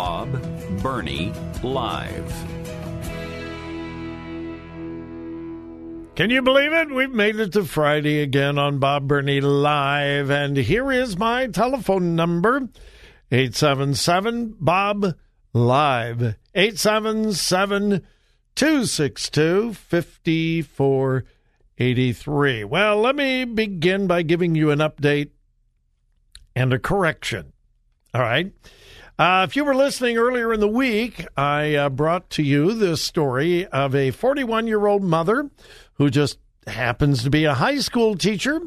Bob Burney Live. Can you believe it? We've made it to Friday again on Bob Burney Live, and here is my telephone number 877 Bob Live. 877 262 5483. Well, let me begin by giving you an update and a correction. All right. Uh, if you were listening earlier in the week, I uh, brought to you this story of a 41 year old mother who just happens to be a high school teacher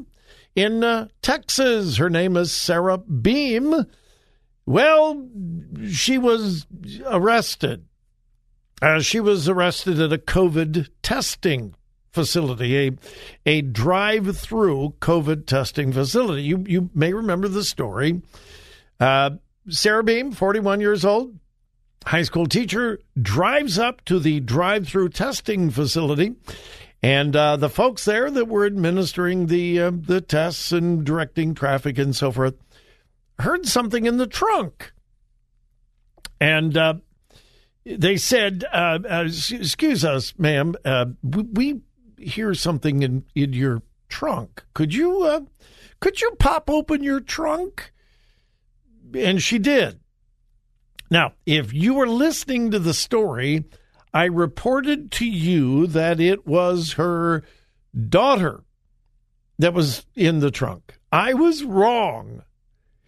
in uh, Texas. Her name is Sarah Beam. Well, she was arrested uh, she was arrested at a COVID testing facility, a a drive through COVID testing facility. You you may remember the story. Sarah Beam, 41 years old, high school teacher, drives up to the drive through testing facility. And uh, the folks there that were administering the uh, the tests and directing traffic and so forth heard something in the trunk. And uh, they said, uh, uh, "Excuse us, ma'am. Uh, we, hear something in in your trunk. Could you could you pop open your trunk?" And she did. Now, if you were listening to the story, I reported to you that it was her daughter that was in the trunk. I was wrong.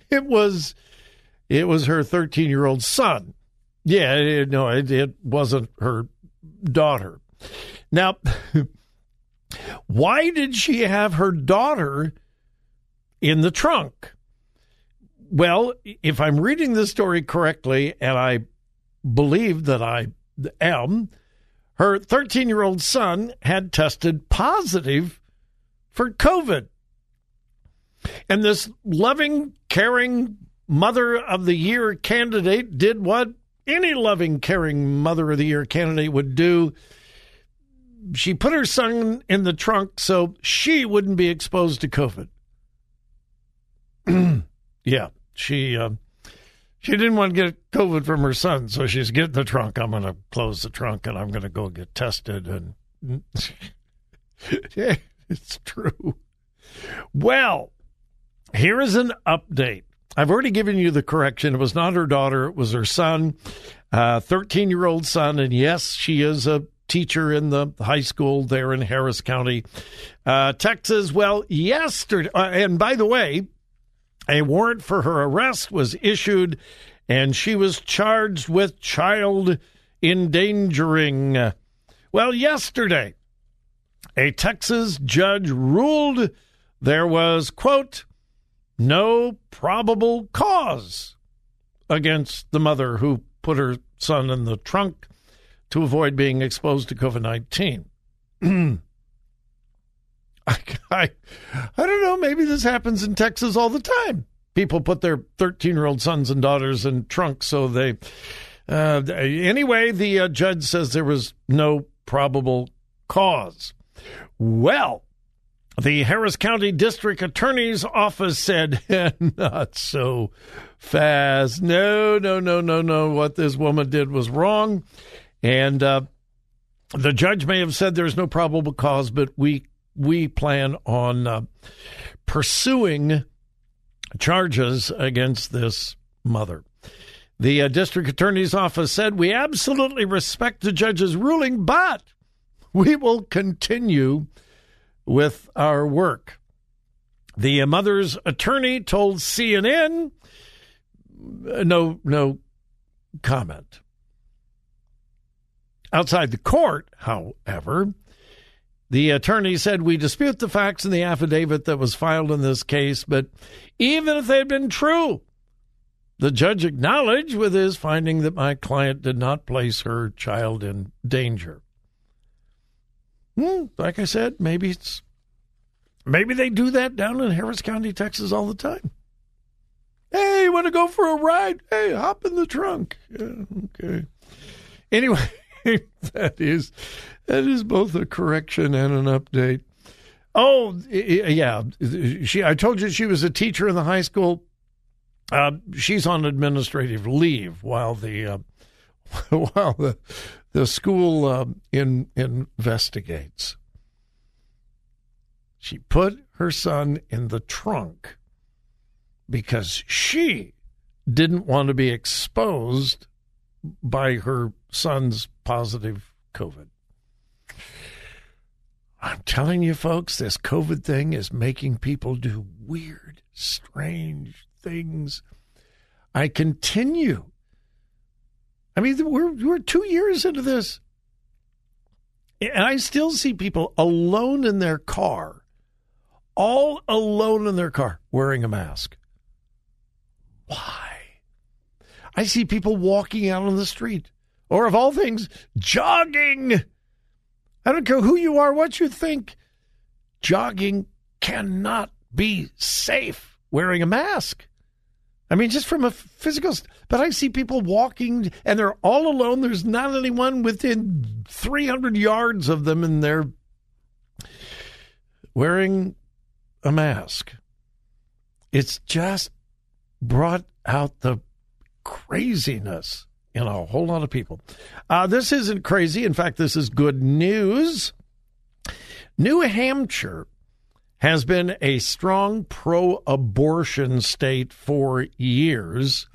It was it was her 13-year-old son yeah, it, no, it, it wasn't her daughter. Now, why did she have her daughter in the trunk? Well, if I'm reading the story correctly, and I believe that I am, her 13 year old son had tested positive for COVID. And this loving, caring mother of the year candidate did what any loving, caring Mother of the Year candidate would do. She put her son in the trunk so she wouldn't be exposed to COVID. yeah, she uh, she didn't want to get COVID from her son, so she's getting the trunk. I'm going to close the trunk and I'm going to go get tested. And yeah, it's true. Well, here is an update I've already given you the correction. It was not her daughter, it was her son, 13 uh, year old son. And yes, she is a teacher in the high school there in Harris County, uh, Texas. Well, yesterday, uh, and by the way, a warrant for her arrest was issued, and she was charged with child endangering. Well, yesterday, a Texas judge ruled there was, quote, no probable cause against the mother who put her son in the trunk to avoid being exposed to COVID 19. I, I, don't know. Maybe this happens in Texas all the time. People put their 13 year old sons and daughters in trunks so they. Uh, anyway, the uh, judge says there was no probable cause. Well, the Harris County District Attorney's Office said, not so fast. No, no, no, no, no. What this woman did was wrong. And uh, the judge may have said there's no probable cause, but we we plan on uh, pursuing charges against this mother. The uh, district attorney's office said we absolutely respect the judge's ruling, but we will continue with our work. The mother's attorney told CNN uh, no no comment. Outside the court, however, the attorney said, We dispute the facts in the affidavit that was filed in this case, but even if they had been true, the judge acknowledged with his finding that my client did not place her child in danger. Hmm, like I said, maybe it's maybe they do that down in Harris County, Texas all the time. Hey, want to go for a ride? Hey, hop in the trunk. Yeah, okay. Anyway, that is that is both a correction and an update. Oh, yeah. She. I told you she was a teacher in the high school. Uh, she's on administrative leave while the uh, while the the school uh, in, investigates. She put her son in the trunk because she didn't want to be exposed by her son's positive COVID. I'm telling you, folks, this COVID thing is making people do weird, strange things. I continue. I mean, we're we're two years into this, and I still see people alone in their car, all alone in their car, wearing a mask. Why? I see people walking out on the street, or of all things, jogging. I don't care who you are, what you think. Jogging cannot be safe wearing a mask. I mean, just from a physical, but I see people walking and they're all alone. There's not anyone within 300 yards of them, and they're wearing a mask. It's just brought out the craziness you know, a whole lot of people. Uh, this isn't crazy. In fact, this is good news. New Hampshire has been a strong pro abortion state for years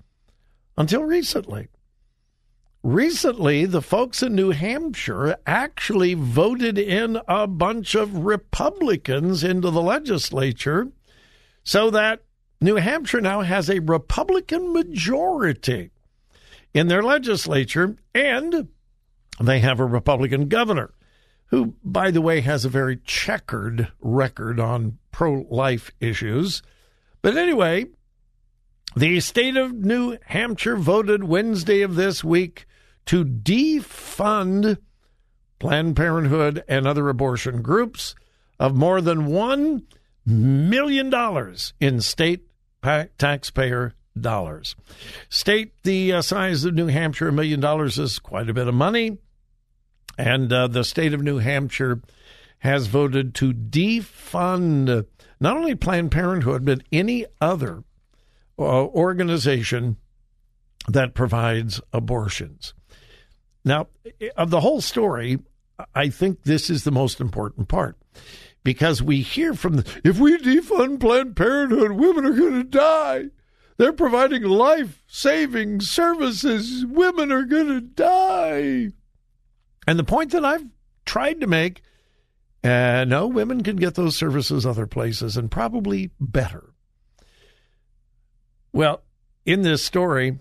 until recently. Recently, the folks in New Hampshire actually voted in a bunch of Republicans into the legislature so that New Hampshire now has a Republican majority in their legislature, and they have a Republican governor who, by the way, has a very checkered record on pro life issues. But anyway, the state of New Hampshire voted Wednesday of this week to defund Planned Parenthood and other abortion groups of more than $1 million in state taxpayer dollars. State the uh, size of New Hampshire, a million dollars is quite a bit of money. And uh, the state of New Hampshire has voted to defund not only Planned Parenthood, but any other uh, organization that provides abortions. Now, of the whole story, I think this is the most important part because we hear from the if we defund Planned Parenthood, women are going to die. They're providing life saving services. Women are going to die. And the point that I've tried to make uh, no, women can get those services other places and probably better. Well, in this story,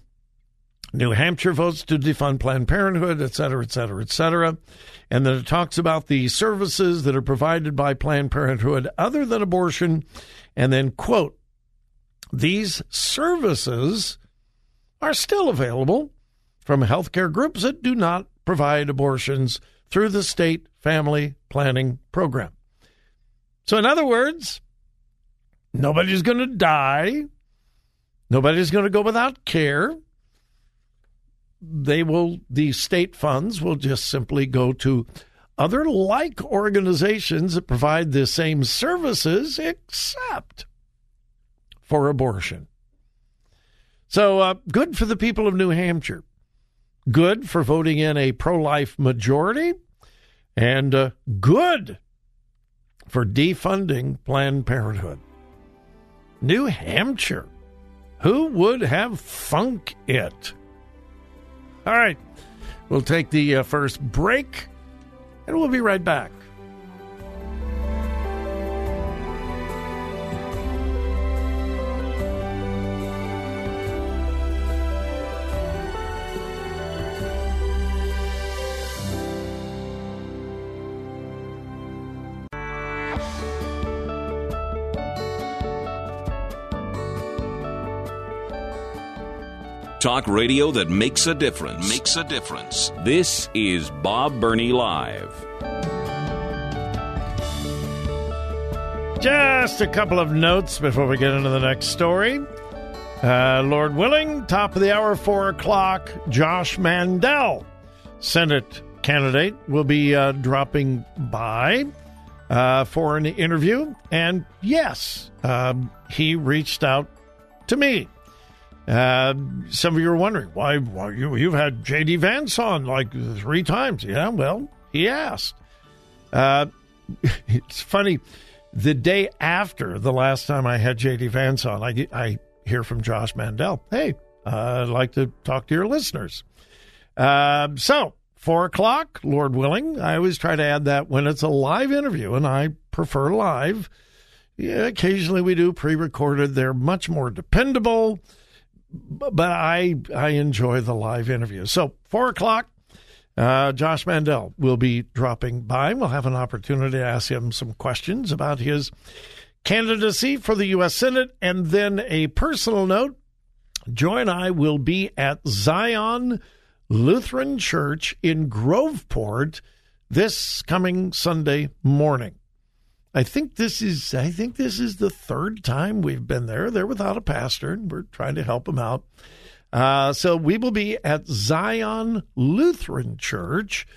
New Hampshire votes to defund Planned Parenthood, et cetera, et cetera, et cetera. And then it talks about the services that are provided by Planned Parenthood other than abortion. And then, quote, these services are still available from healthcare groups that do not provide abortions through the state family planning program. So, in other words, nobody's going to die, nobody's going to go without care. They will, the state funds will just simply go to other like organizations that provide the same services except for abortion. So, uh, good for the people of New Hampshire. Good for voting in a pro life majority. And uh, good for defunding Planned Parenthood. New Hampshire. Who would have thunk it? All right. We'll take the uh, first break and we'll be right back. Talk radio that makes a difference. Makes a difference. This is Bob Burney Live. Just a couple of notes before we get into the next story. Uh, Lord willing, top of the hour, 4 o'clock, Josh Mandel, Senate candidate, will be uh, dropping by uh, for an interview. And yes, um, he reached out to me uh, some of you are wondering why, why you, you've had J.D. Vance on like three times. Yeah, well, he asked. Uh, it's funny. The day after the last time I had J.D. Vance on, I, I hear from Josh Mandel. Hey, uh, I'd like to talk to your listeners. Uh, so, four o'clock, Lord willing. I always try to add that when it's a live interview, and I prefer live. Yeah, occasionally we do pre recorded. They're much more dependable but I I enjoy the live interviews. So four o'clock, uh, Josh Mandel will be dropping by. We'll have an opportunity to ask him some questions about his candidacy for the U.S. Senate, and then a personal note. Joy and I will be at Zion Lutheran Church in Groveport this coming Sunday morning. I think this is I think this is the third time we've been there. They're without a pastor, and we're trying to help them out. Uh, so we will be at Zion Lutheran Church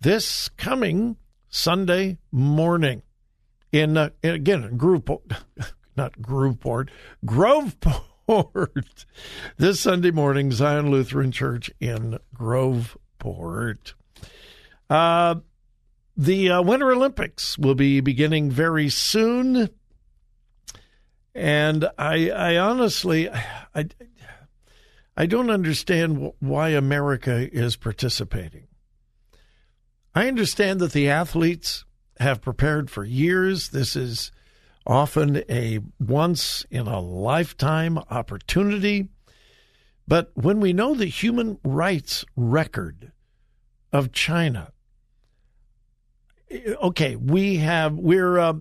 this coming Sunday morning in, uh, again Groveport, not Groveport, Groveport. this Sunday morning, Zion Lutheran Church in Groveport. Uh, the uh, Winter Olympics will be beginning very soon. And I, I honestly, I, I don't understand why America is participating. I understand that the athletes have prepared for years. This is often a once in a lifetime opportunity. But when we know the human rights record of China, okay, we have we're uh,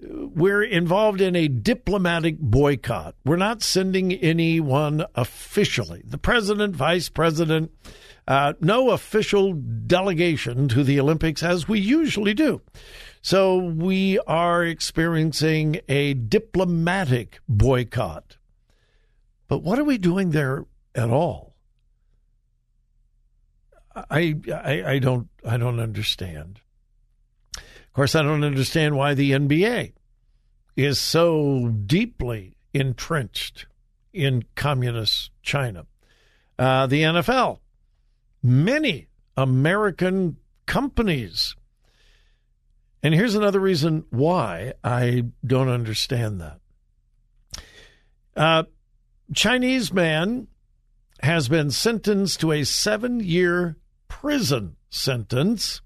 we're involved in a diplomatic boycott. We're not sending anyone officially. The president, vice president, uh, no official delegation to the Olympics as we usually do. So we are experiencing a diplomatic boycott. But what are we doing there at all? I, I, I don't I don't understand. Of course, I don't understand why the NBA is so deeply entrenched in communist China. Uh, the NFL, many American companies. And here's another reason why I don't understand that. Uh, Chinese man has been sentenced to a seven year prison sentence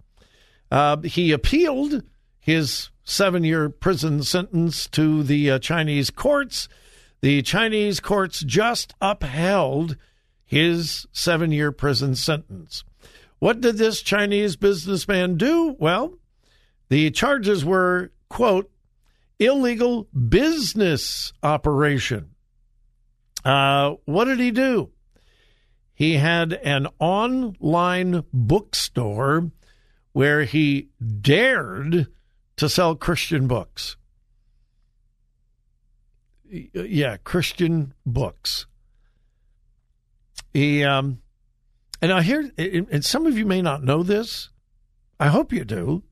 uh, he appealed his seven year prison sentence to the uh, Chinese courts. The Chinese courts just upheld his seven year prison sentence. What did this Chinese businessman do? Well, the charges were, quote, illegal business operation, Uh, what did he do? He had an online bookstore where he dared to sell Christian books. Yeah, Christian books. He um, and I hear, and some of you may not know this. I hope you do.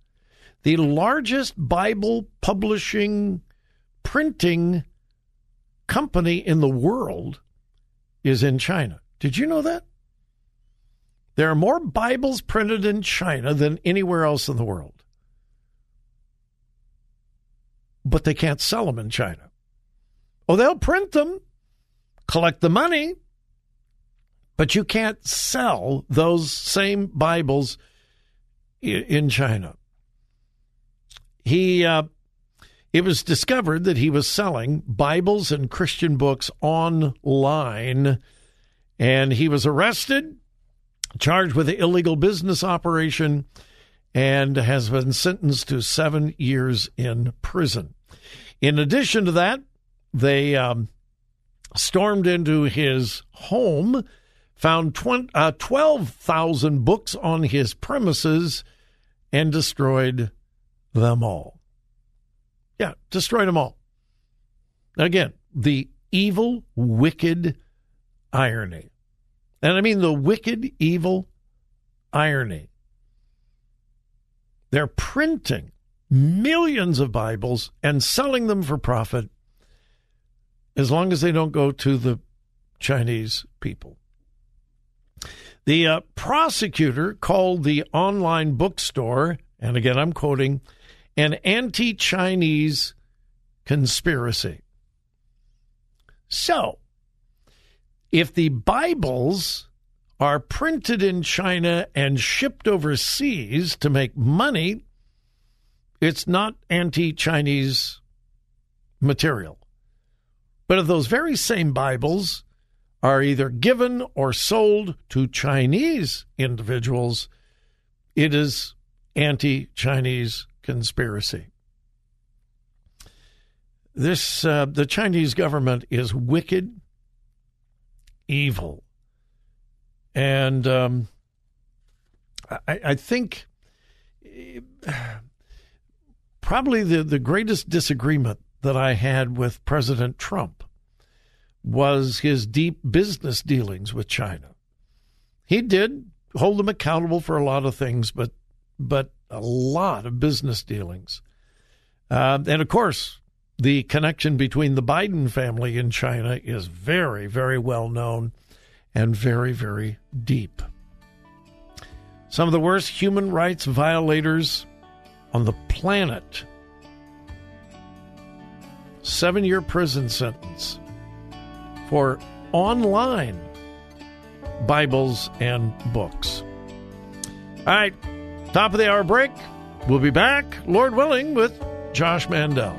The largest Bible publishing printing company in the world is in China. Did you know that? There are more Bibles printed in China than anywhere else in the world. But they can't sell them in China. Oh, they'll print them, collect the money, but you can't sell those same Bibles in China. He, uh, it was discovered that he was selling Bibles and Christian books online, and he was arrested, charged with illegal business operation, and has been sentenced to seven years in prison. In addition to that, they um, stormed into his home found 20, uh, 12,000 books on his premises and destroyed them all. Yeah, destroyed them all. Again, the evil, wicked irony. And I mean the wicked, evil irony. They're printing millions of Bibles and selling them for profit as long as they don't go to the Chinese people. The uh, prosecutor called the online bookstore, and again I'm quoting, an anti Chinese conspiracy. So, if the Bibles are printed in China and shipped overseas to make money, it's not anti Chinese material. But if those very same Bibles are either given or sold to Chinese individuals, it is anti Chinese conspiracy. This uh, the Chinese government is wicked, evil, and um, I, I think probably the, the greatest disagreement that I had with President Trump was his deep business dealings with China. He did hold them accountable for a lot of things, but but a lot of business dealings. Uh, and of course, the connection between the Biden family and China is very, very well known and very, very deep. Some of the worst human rights violators on the planet. Seven year prison sentence for online Bibles and books. All right, top of the hour break. We'll be back, Lord willing, with Josh Mandel.